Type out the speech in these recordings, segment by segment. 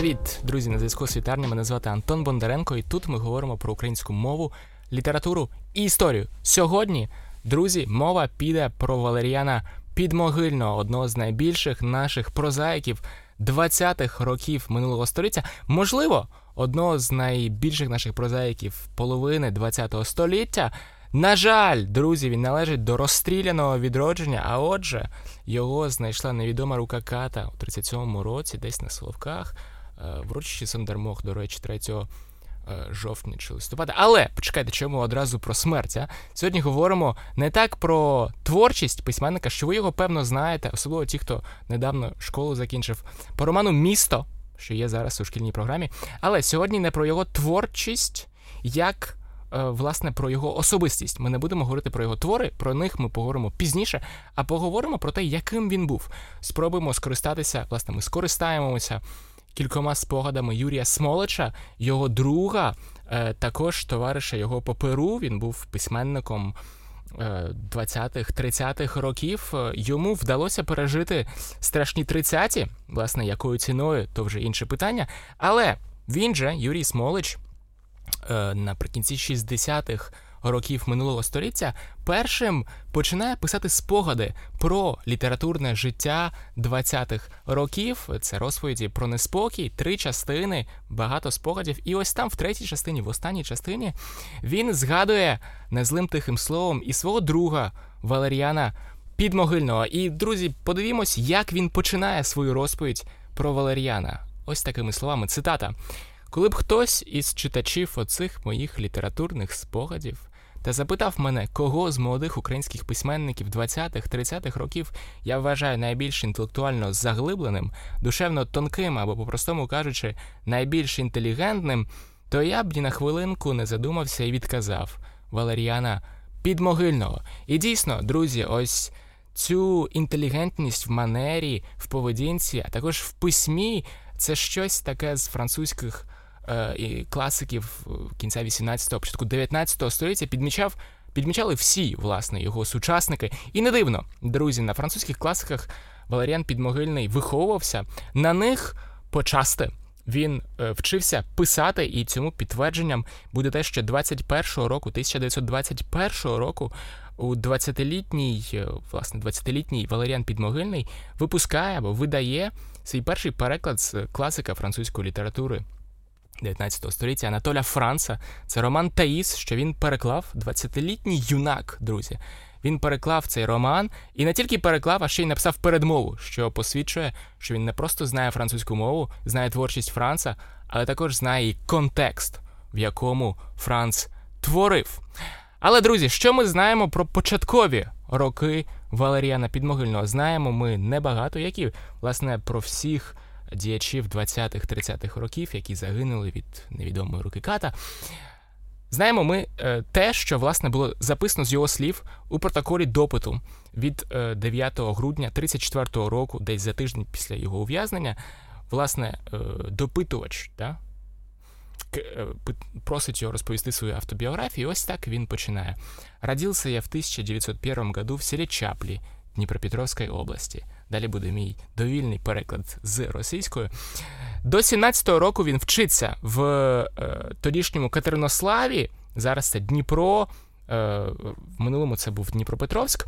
Привіт, друзі! На зв'язку з вітарня. Мене звати Антон Бондаренко, і тут ми говоримо про українську мову, літературу і історію. Сьогодні, друзі, мова піде про Валеріана Підмогильного, одного з найбільших наших прозаїків 20-х років минулого століття. Можливо, одного з найбільших наших прозаїків половини 20-го століття. На жаль, друзі, він належить до розстріляного відродження, а отже, його знайшла невідома рука ката у 37-му році, десь на Соловках, е, в урочищі Сандармох, до речі, 3 е, жовтня чи листопада. Але почекайте, чому одразу про смерть? а? Сьогодні говоримо не так про творчість письменника, що ви його певно знаєте, особливо ті, хто недавно школу закінчив, по роману Місто, що є зараз у шкільній програмі. Але сьогодні не про його творчість, як. Е, власне, про його особистість. Ми не будемо говорити про його твори, про них ми поговоримо пізніше, а поговоримо про те, яким він був. Спробуємо скористатися, власне, ми скористаємося кількома спогадами Юрія Смолича, його друга, е, також товариша його по Перу. Він був письменником. 20-х, 30-х років йому вдалося пережити страшні 30-ті, власне, якою ціною, то вже інше питання. Але він же, Юрій Смолич, Е, наприкінці 60-х років минулого століття першим починає писати спогади про літературне життя 20-х років. Це розповіді про неспокій, три частини, багато спогадів. І ось там, в третій частині, в останній частині, він згадує незлим тихим словом і свого друга Валеріана Підмогильного. І, друзі, подивімось, як він починає свою розповідь про Валеріана. Ось такими словами, цитата. Коли б хтось із читачів оцих моїх літературних спогадів та запитав мене, кого з молодих українських письменників 20-30-х років я вважаю найбільш інтелектуально заглибленим, душевно тонким або, по-простому кажучи, найбільш інтелігентним, то я б ні на хвилинку не задумався і відказав Валеріана Підмогильного. І дійсно, друзі, ось. Цю інтелігентність в манері, в поведінці, а також в письмі, це щось таке з французьких і класиків е, кінця 18-го, початку 19-го століття підмічав. Підмічали всі, власне, його сучасники. І не дивно, друзі, на французьких класиках Валеріан Підмогильний виховувався. На них почасти він е, вчився писати, і цьому підтвердженням буде те, що 21-го року, 1921 року, у 20-літній, власне, 20-літній Валеріан Підмогильний випускає або видає свій перший переклад з класика французької літератури. 19 століття Анатоля Франца. Це роман Таїс, що він переклав 20-літній юнак, друзі. Він переклав цей роман і не тільки переклав, а ще й написав передмову, що посвідчує, що він не просто знає французьку мову, знає творчість Франца, але також знає і контекст, в якому Франц творив. Але, друзі, що ми знаємо про початкові роки Валеріана Підмогильного? Знаємо ми небагато, які, власне, про всіх діячів 20-30-х років, які загинули від невідомої руки ката. Знаємо ми е, те, що власне було записано з його слів у протоколі допиту від 9 е, грудня 34-го року, десь за тиждень після його ув'язнення, власне, е, допитувач да, просить його розповісти свою автобіографію. І ось так він починає. Родился я в 1901 году в селі Чаплі Дніпропетровської області. Далі буде мій довільний переклад з російською. До 17-го року він вчиться в е, тодішньому Катеринославі. Зараз це Дніпро. Е, в минулому це був Дніпропетровськ.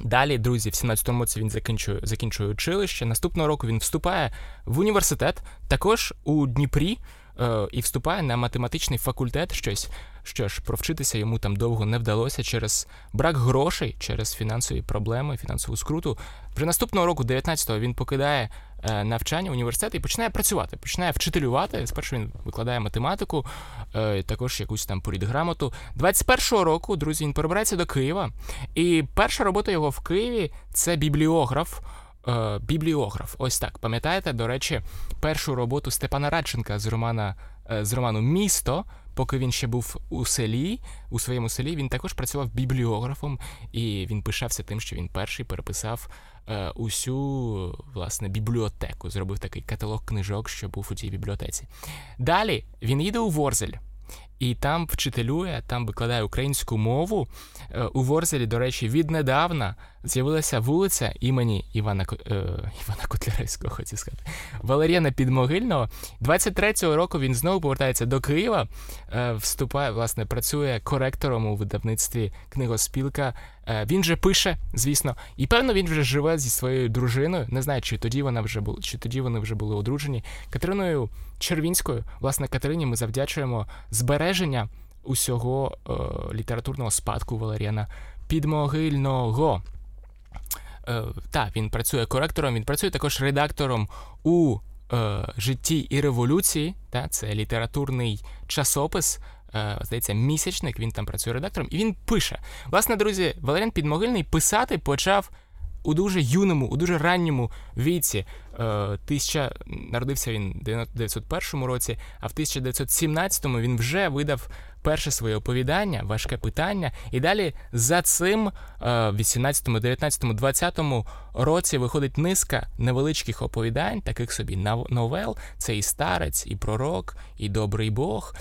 Далі, друзі, в 17-му році він закінчує закінчує училище. Наступного року він вступає в університет, також у Дніпрі, е, і вступає на математичний факультет щось. Що ж, провчитися йому там довго не вдалося через брак грошей, через фінансові проблеми, фінансову скруту. Вже наступного року, 19-го, він покидає е, навчання університет і починає працювати, починає вчителювати. Спершу він викладає математику, е, також якусь там політграмоту. 21-го року, друзі, він перебирається до Києва. І перша робота його в Києві це бібліограф. Е, бібліограф, ось так. Пам'ятаєте, до речі, першу роботу Степана Радченка з романа з роману Місто поки він ще був у селі, у своєму селі, він також працював бібліографом, і він пишався тим, що він перший переписав е, усю власне бібліотеку. Зробив такий каталог книжок, що був у тій бібліотеці. Далі він їде у Ворзель. і там вчителює, там викладає українську мову. Е, у Ворзелі, до речі, віднедавна з'явилася вулиця імені Івана е, Івана Котляревського, хотів сказати, Валеріана Підмогильного. 23-го року він знову повертається до Києва, е, вступає, власне, працює коректором у видавництві книгоспілка. Е, він же пише, звісно, і певно він вже живе зі своєю дружиною. Не знаю, чи тоді вона вже була, чи тоді вони вже були одружені. Катериною Червінською, власне, Катерині, ми завдячуємо збереження усього е, літературного спадку Валеріана Підмогильного. Е, Так, він працює коректором, він працює також редактором у е, житті і революції. Та, Це літературний часопис. Е, здається, місячник, він там працює редактором, і він пише. Власне, друзі, Валеріан Підмогильний писати почав у дуже юному, у дуже ранньому віці. Е, тисяча народився він в 1901 році, а в 1917-му він вже видав перше своє оповідання, важке питання. І далі за цим в 18, 19, 20 році виходить низка невеличких оповідань, таких собі новел. Це і старець, і пророк, і добрий Бог.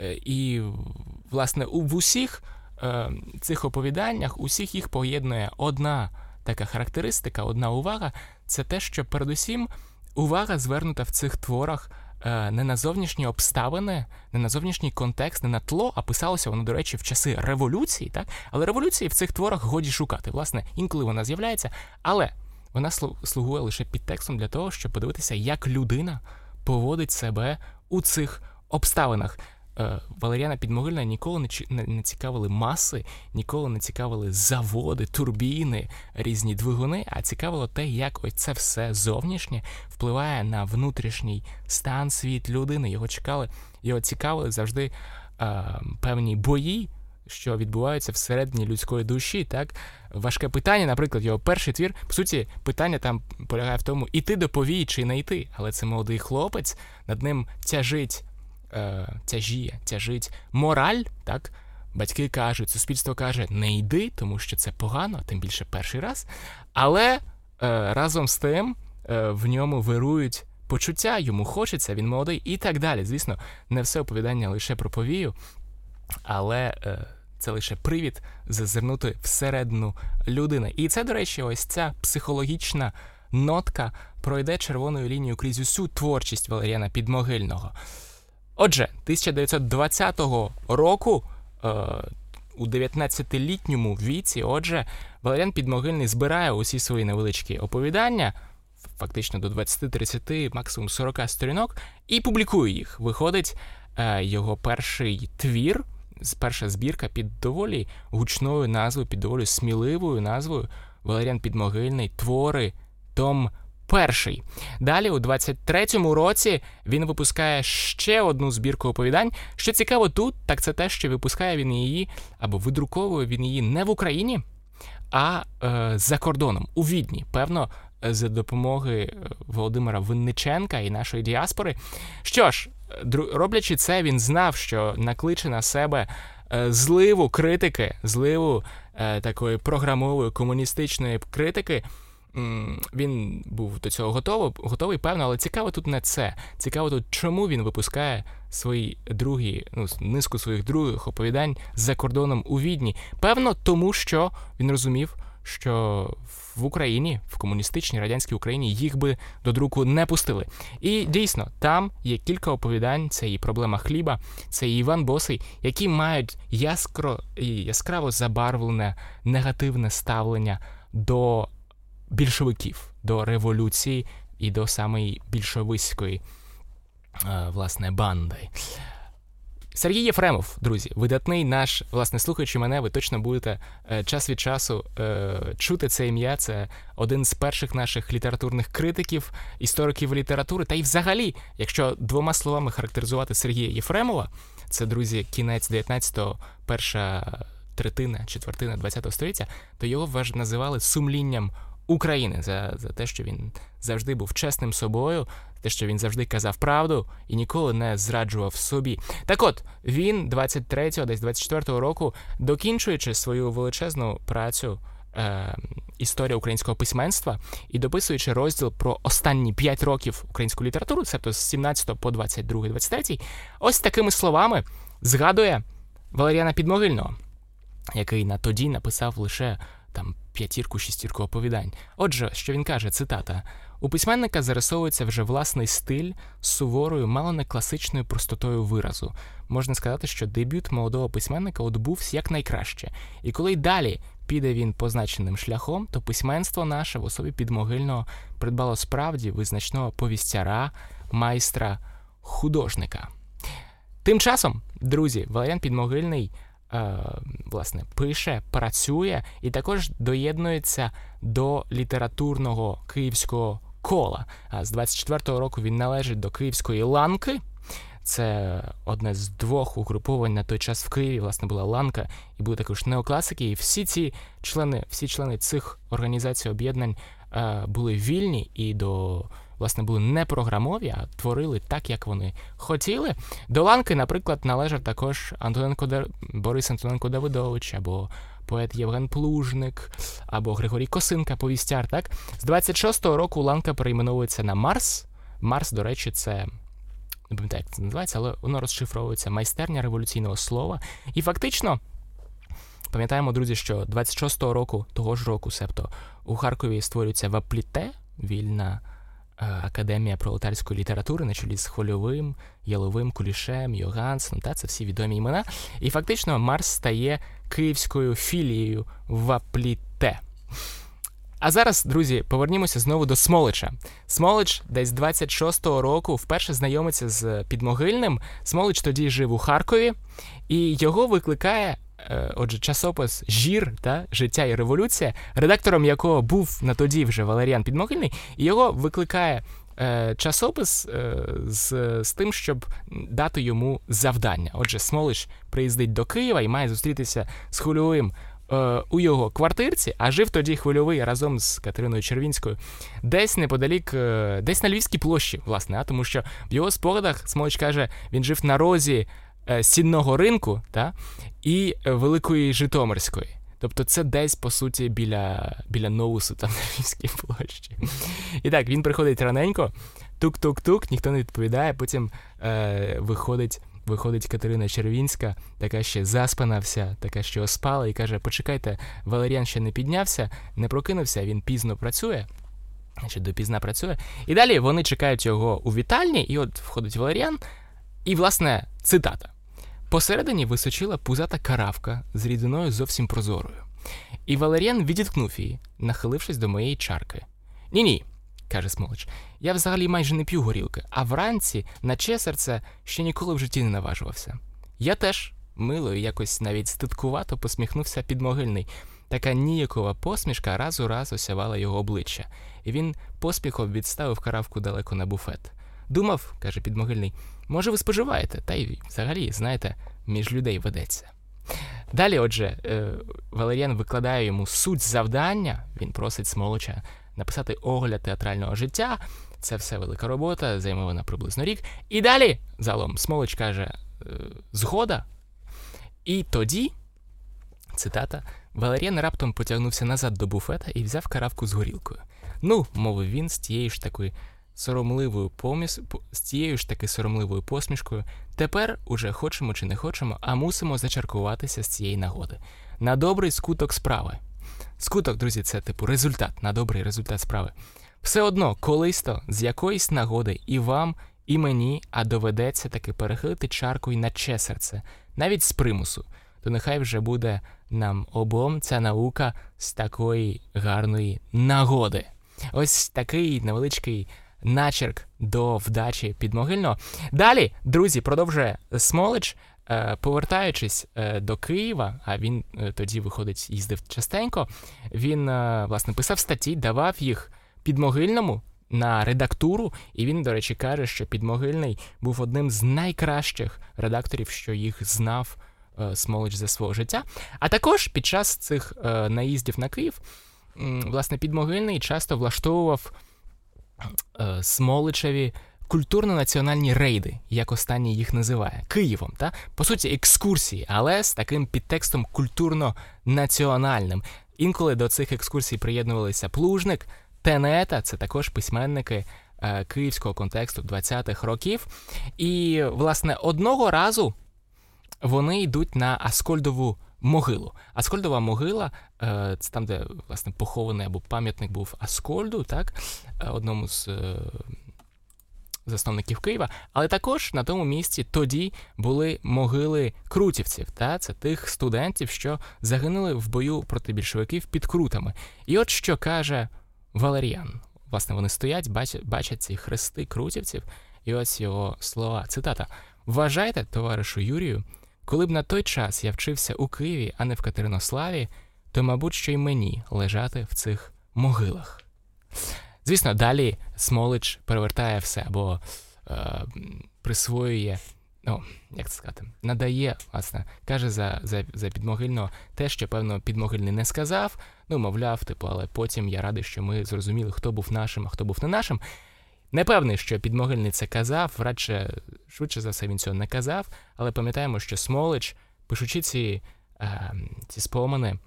Е, і, власне, в усіх е, цих оповіданнях усіх їх поєднує одна така характеристика, одна увага це те, що передусім увага звернута в цих творах. Е, не на зовнішні обставини, не на зовнішній контекст, не на тло, а писалося воно, до речі, в часи революції, так? Але революції в цих творах годі шукати. Власне, інколи вона з'являється, але вона слугує лише підтекстом для того, щоб подивитися, як людина поводить себе у цих обставинах. Е, Валеріана Підмогильна ніколи не цікавили маси, ніколи не цікавили заводи, турбіни, різні двигуни, а цікавило те, як ось це все зовнішнє впливає на внутрішній стан світ людини. Його чекали, його цікавили завжди е, певні бої. Що відбуваються всередині людської душі, так важке питання, наприклад, його перший твір. По суті, питання там полягає в тому, іти до повії чи не йти. Але це молодий хлопець, над ним тяжить е, тяжіє, тяжить мораль, так? Батьки кажуть, суспільство каже, не йди, тому що це погано, тим більше перший раз. Але е, разом з тим е, в ньому вирують почуття, йому хочеться, він молодий і так далі. Звісно, не все оповідання лише про повію, але е, це лише привід зазирнути всередину людини. І це, до речі, ось ця психологічна нотка пройде червоною лінією крізь усю творчість Валеріана Підмогильного. Отже, 1920 року. Е, у 19-літньому віці, отже, Валеріан Підмогильний збирає усі свої невеличкі оповідання, фактично до 20-30, максимум 40 сторінок, і публікує їх. Виходить е, його перший твір, перша збірка під доволі гучною назвою, під доволі сміливою назвою Валеріан Підмогильний твори Том перший. Далі, у 23-му році, він випускає ще одну збірку оповідань. Що цікаво тут, так це те, що випускає він її або видруковує він її не в Україні, а е, за кордоном у Відні. Певно, за допомоги е, Володимира Винниченка і нашої діаспори. Що ж, роблячи це, він знав, що накличе на себе е, зливу критики, зливу е, такої програмової комуністичної критики він був до цього готовий, готовий, певно, але цікаво тут не це. Цікаво тут, чому він випускає свої другі, ну, низку своїх других оповідань за кордоном у Відні. Певно, тому що він розумів, що в Україні, в комуністичній радянській Україні, їх би до друку не пустили. І дійсно, там є кілька оповідань: це і проблема хліба, це і Іван Босий, які мають яскро яскраво забарвлене негативне ставлення до більшовиків до революції і до самої більшовицької е, власне банди. Сергій Єфремов, друзі, видатний наш, власне, слухаючи мене, ви точно будете е, час від часу е, чути це ім'я. Це один з перших наших літературних критиків, істориків літератури. Та й взагалі, якщо двома словами характеризувати Сергія Єфремова, це друзі, кінець 19-го, перша третина, четвертина 20-го століття, то його називали сумлінням України за за те, що він завжди був чесним собою, те, що він завжди казав правду і ніколи не зраджував собі. Так от він 23-го, десь 24-го року, докінчуючи свою величезну працю. Е, Історія українського письменства і дописуючи розділ про останні 5 років української літератури, тобто з 17 по 22, 23, ось такими словами згадує Валеріана Підмогильного, який на тоді написав лише там п'ятірку, шістірку оповідань. Отже, що він каже, цитата: у письменника зарисовується вже власний стиль з суворою, мало не класичною простотою виразу. Можна сказати, що дебют молодого письменника відбувся якнайкраще. І коли й далі піде він позначеним шляхом, то письменство наше в особі підмогильного придбало справді визначного повістяра, майстра, художника. Тим часом, друзі, Валеріан Підмогильний власне пише, працює і також доєднується до літературного київського кола. А з 24-го року він належить до київської ланки. Це одне з двох угруповань на той час в Києві, власне, була ланка, і були також неокласики. І всі ці члени, всі члени цих організацій об'єднань е, були вільні і до власне були не програмові, а творили так, як вони хотіли. До ланки, наприклад, належав також Антоненко Дер... Борис Антоненко Давидович або поет Євген Плужник, або Григорій Косинка, повістяр. Так з 26-го року ланка перейменовується на Марс. Марс, до речі, це. Не пам'ятаю, як це називається, але воно розшифровується майстерня революційного слова. І фактично, пам'ятаємо, друзі, що 26-го року, того ж року, себто у Харкові створюється Вапліте, вільна академія пролетарської літератури на чолі з Хвильовим, Яловим, Кулішем, Йогансом, та це всі відомі імена. І фактично Марс стає київською філією Вапліте. А зараз, друзі, повернімося знову до Смолича. Смолич десь 26-го року вперше знайомиться з Підмогильним. Смолич тоді жив у Харкові, і його викликає. Е, отже, часопис Жір та життя і революція, редактором якого був на тоді вже Валеріан Підмогильний, і його викликає е, часопис е, з з тим, щоб дати йому завдання. Отже, Смолич приїздить до Києва і має зустрітися з хвильовим Е, у його квартирці, а жив тоді хвильовий разом з Катериною Червінською, десь неподалік, е, десь на Львівській площі, власне, а тому що в його спогадах Смолич каже, він жив на розі сінного ринку та, і Великої Житомирської. Тобто це десь, по суті, біля біля Ноусу, там на Львівській площі. І так, він приходить раненько, тук-тук-тук, ніхто не відповідає, потім е, виходить Виходить Катерина Червінська, така ще заспана вся, така що оспала, і каже: Почекайте, Валеріан ще не піднявся, не прокинувся, він пізно працює. Значить, допізна працює. І далі вони чекають його у вітальні, і от входить Валеріан. І, власне, цитата: посередині височила пузата каравка з рідиною зовсім прозорою. І Валеріан відіткнув її, нахилившись до моєї чарки. Ні, ні каже Смолич. Я взагалі майже не п'ю горілки, а вранці, наче серце, ще ніколи в житті не наважувався. Я теж мило і якось навіть ститкувато посміхнувся підмогильний. Така ніякова посмішка раз у раз осявала його обличчя, і він поспіхом відставив каравку далеко на буфет. Думав, каже підмогильний, може, ви споживаєте, та й взагалі, знаєте, між людей ведеться. Далі, отже, е, Валеріан викладає йому суть завдання, він просить Смолоча написати огляд театрального життя. Це все велика робота, займе вона приблизно рік. І далі залом Смолич каже «Е, згода. І тоді, цитата, Валеріан раптом потягнувся назад до буфета і взяв каравку з горілкою. Ну, мовив він з тією ж такою соромливою поміс... з тією ж таки соромливою посмішкою. Тепер уже хочемо чи не хочемо, а мусимо зачаркуватися з цієї нагоди. На добрий скуток справи. Скуток, друзі, це типу результат на добрий результат справи. Все одно, колись то з якоїсь нагоди і вам, і мені, а доведеться таки перехилити чарку й на че серце, навіть з примусу, то нехай вже буде нам обом ця наука з такої гарної нагоди. Ось такий невеличкий начерк до вдачі підмогильного. Далі, друзі, продовжує Смолич. Е, повертаючись е, до Києва, а він е, тоді виходить, їздив частенько. Він власне писав статті, давав їх підмогильному на редактуру, і він, до речі, каже, що підмогильний був одним з найкращих редакторів, що їх знав Смолич за свого життя. А також під час цих наїздів на Київ, власне, підмогильний часто влаштовував Смоличеві культурно-національні рейди, як останній їх називає, Києвом, та по суті, екскурсії, але з таким підтекстом культурно-національним. Інколи до цих екскурсій приєднувалися Плужник, Тенета, це також письменники е, київського контексту 20-х років. І, власне, одного разу вони йдуть на Аскольдову могилу. Аскольдова могила е, це там, де власне похований або пам'ятник був Аскольду, так, е, одному з е, засновників Києва. Але також на тому місці тоді були могили крутівців, та це тих студентів, що загинули в бою проти більшовиків під крутами. І от що каже Валеріан. Власне, вони стоять, бачать, бачать ці хрести крутівців, і ось його слова. Цитата: Вважайте, товаришу Юрію, коли б на той час я вчився у Києві, а не в Катеринославі, то, мабуть, що й мені лежати в цих могилах. Звісно, далі Смолич перевертає все або е, присвоює, ну, як це сказати, надає, власне, каже за за, за підмогильного те, що, певно, підмогильний не сказав. Ну, мовляв, типу, але потім я радий, що ми зрозуміли, хто був нашим, а хто був не нашим. Не певний, що підмогильний це казав, радше швидше за все він цього не казав, але пам'ятаємо, що Смолич, пишучи ці, е, ці спомини,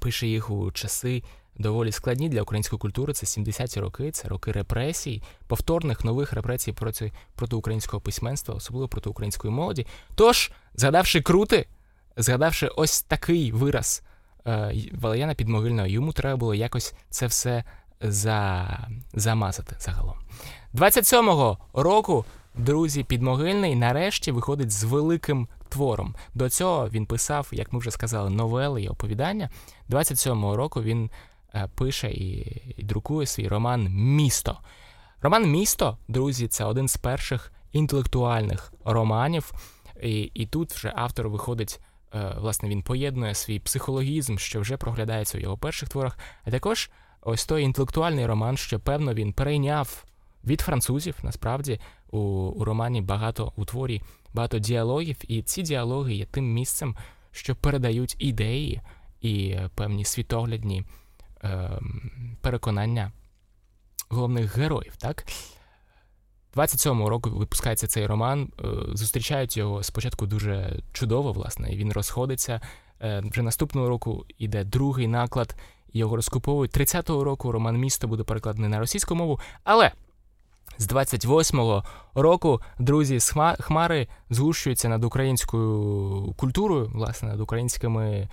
пише їх у часи доволі складні для української культури. Це 70-ті роки, це роки репресій, повторних нових репресій проти проти українського письменства, особливо проти української молоді. Тож, згадавши крути, згадавши ось такий вираз е, Валеріана Підмогильного, йому треба було якось це все за, замазати загалом. 27-го року. Друзі, підмогильний нарешті виходить з великим твором. До цього він писав, як ми вже сказали, новели і оповідання. 27-го року він Е, пише і, і друкує свій роман Місто. Роман Місто, друзі, це один з перших інтелектуальних романів. І і тут вже автор виходить, е, власне, він поєднує свій психологізм, що вже проглядається у його перших творах, а також ось той інтелектуальний роман, що, певно, він перейняв від французів. Насправді, у, у романі багато у творі, багато діалогів, і ці діалоги є тим місцем, що передають ідеї і певні світоглядні. Ем, переконання головних героїв. так? 27-го року випускається цей роман. Е, зустрічають його спочатку дуже чудово, власне, і він розходиться. Е, вже наступного року йде другий наклад, його розкуповують. 30-го року роман Місто буде перекладений на російську мову. Але з 28-го року, друзі, з хмари згущуються над українською культурою, власне, над українськими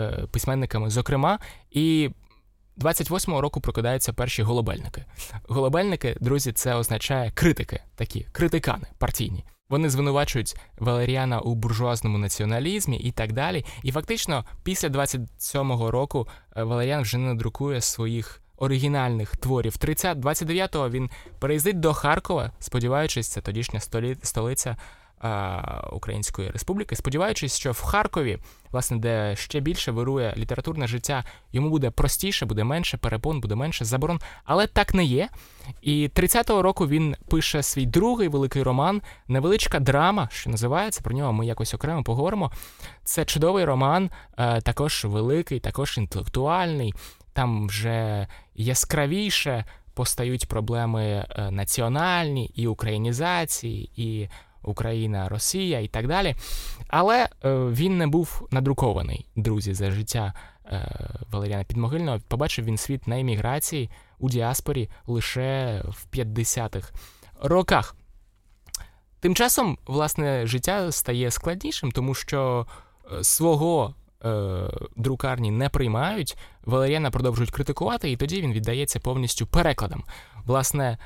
е, письменниками, зокрема, і 28-го року прокидаються перші голобельники. Голобельники, друзі, це означає критики, такі критикани партійні. Вони звинувачують Валеріана у буржуазному націоналізмі і так далі. І фактично, після 27-го року е, Валеріан вже не друкує своїх оригінальних творів. 30 29-го він переїздить до Харкова, сподіваючись, це тодішня столиця Української Республіки, сподіваючись, що в Харкові, власне, де ще більше вирує літературне життя, йому буде простіше, буде менше перепон, буде менше заборон, але так не є. І 30-го року він пише свій другий великий роман, невеличка драма, що називається. Про нього ми якось окремо поговоримо. Це чудовий роман, е, також великий, також інтелектуальний. Там вже яскравіше постають проблеми е, національні і українізації, і Україна, Росія і так далі. Але е, він не був надрукований, друзі, за життя е, Валеріана Підмогильного. Побачив він світ на еміграції у діаспорі лише в 50-х роках. Тим часом, власне, життя стає складнішим, тому що е, свого е, друкарні не приймають, Валеріана продовжують критикувати, і тоді він віддається повністю перекладам. Власне,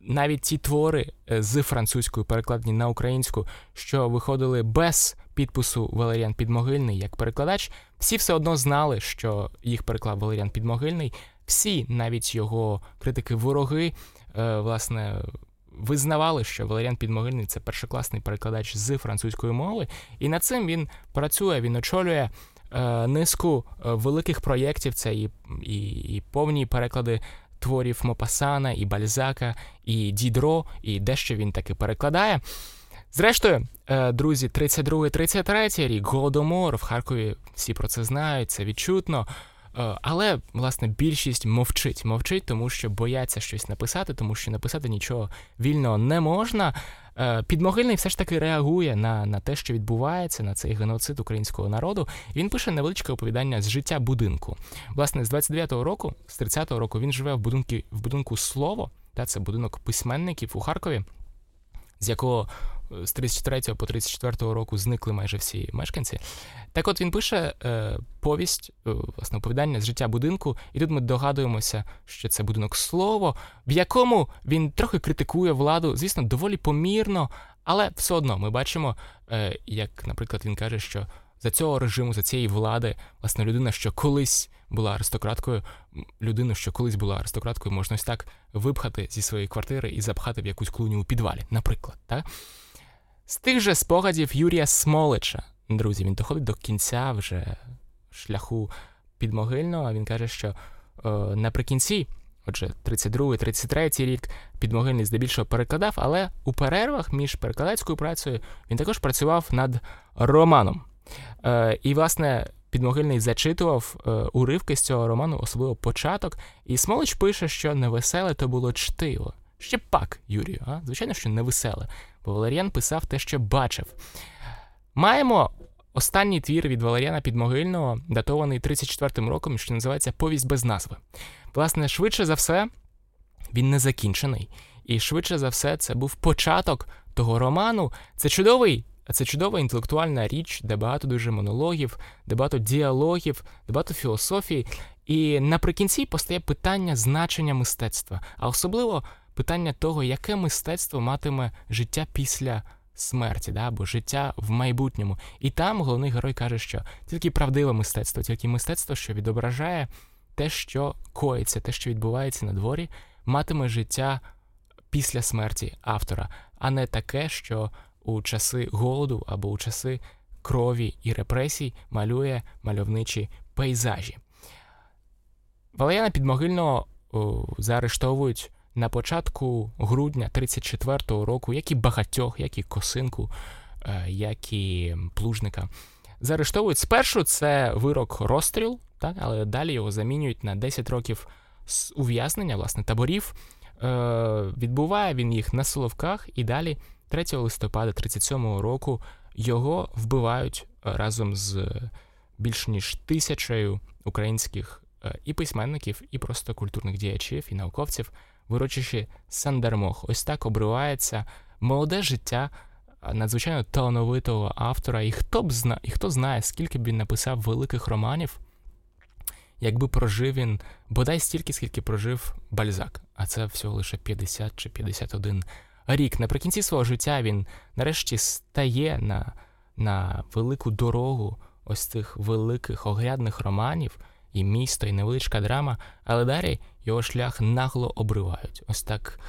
навіть ті твори е, з французькою перекладені на українську, що виходили без підпису Валеріан Підмогильний як перекладач, всі все одно знали, що їх переклав Валеріан Підмогильний. Всі, навіть його критики-вороги, е, власне. Визнавали, що Валеріан Підмогильний це першокласний перекладач з французької мови, і над цим він працює, він очолює е, низку великих проєктів. Це і, і, і повні переклади творів Мопасана, і Бальзака, і Дідро, і дещо він таки перекладає. Зрештою, е, друзі, 32-33 рік Голодомор в Харкові всі про це знають, це відчутно. Е, але, власне, більшість мовчить, мовчить, тому що бояться щось написати, тому що написати нічого вільного не можна. Е, підмогильний все ж таки реагує на на те, що відбувається, на цей геноцид українського народу. Він пише невеличке оповідання з життя будинку. Власне, з 29-го року, з 30-го року, він живе в будинку в будинку слово, та це будинок письменників у Харкові, з якого з 33 по 34 року зникли майже всі мешканці. Так от він пише е, повість, е, власне, оповідання з життя будинку, і тут ми догадуємося, що це будинок слово, в якому він трохи критикує владу, звісно, доволі помірно, але все одно ми бачимо, е, як, наприклад, він каже, що за цього режиму, за цієї влади, власне, людина, що колись була аристократкою, людину, що колись була аристократкою, можна ось так випхати зі своєї квартири і запхати в якусь клуню у підвалі, наприклад. Так? З тих же спогадів Юрія Смолича, друзі, він доходить до кінця вже шляху підмогильного. Він каже, що е, наприкінці, отже, 32-33 рік, підмогильний здебільшого перекладав, але у перервах між перекладацькою працею він також працював над романом. Е, І, власне, підмогильний зачитував е, уривки з цього роману, особливо початок. І Смолич пише, що невеселе то було чтиво. Ще пак, Юрію, а? звичайно, що невеселе, бо Валеріан писав те, що бачив. Маємо останній твір від Валеріана Підмогильного, датований 34-м роком, що називається Повість без назви. Власне, швидше за все, він не закінчений. І швидше за все, це був початок того роману. Це чудовий. Це чудова інтелектуальна річ, де багато дуже монологів, де багато діалогів, де багато філософії. І наприкінці постає питання значення мистецтва, а особливо питання того, яке мистецтво матиме життя після смерті, да, або життя в майбутньому. І там головний герой каже, що тільки правдиве мистецтво, тільки мистецтво, що відображає те, що коїться, те, що відбувається на дворі, матиме життя після смерті автора, а не таке, що у часи голоду або у часи крові і репресій малює мальовничі пейзажі. Валеріана Підмогильного заарештовують на початку грудня 34-го року, як і багатьох, як і косинку, е, як і плужника. Заарештовують спершу це вирок розстріл, так, але далі його замінюють на 10 років ув'язнення, власне, таборів. Е, Відбуває він їх на Соловках, і далі, 3 листопада 37-го року, його вбивають разом з більш ніж тисячею українських е, і письменників, і просто культурних діячів, і науковців в урочищі Сандермох. Ось так обривається молоде життя надзвичайно талановитого автора. І хто б зна, і хто знає, скільки б він написав великих романів, якби прожив він бодай стільки, скільки прожив Бальзак, а це всього лише 50 чи 51 рік. Наприкінці свого життя він нарешті стає на, на велику дорогу ось цих великих оглядних романів і місто, і невеличка драма, але далі його шлях нагло обривають. Ось так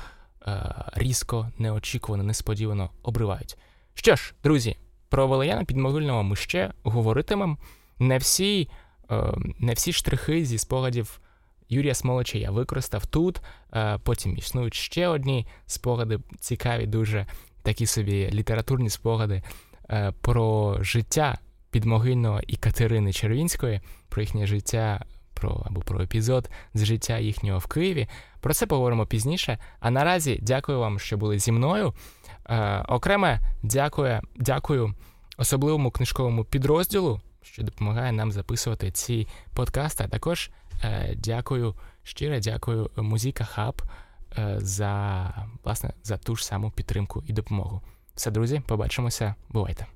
е, різко, неочікувано, несподівано обривають. Що ж, друзі, про Валеріана Підмогильного ми ще говоритимемо. Не всі, е, не всі штрихи зі спогадів. Юрія Смолича я використав тут. Е, потім існують ще одні спогади, цікаві, дуже такі собі літературні спогади е, про життя підмогильного і Катерини Червінської, про їхнє життя про або про епізод з життя їхнього в Києві. Про це поговоримо пізніше. А наразі дякую вам, що були зі мною. Е, Окреме дякую, дякую особливому книжковому підрозділу, що допомагає нам записувати ці подкасти. А також е, дякую, щиро дякую Музіка Хаб е, за власне за ту ж саму підтримку і допомогу. Все, друзі, побачимося. Бувайте!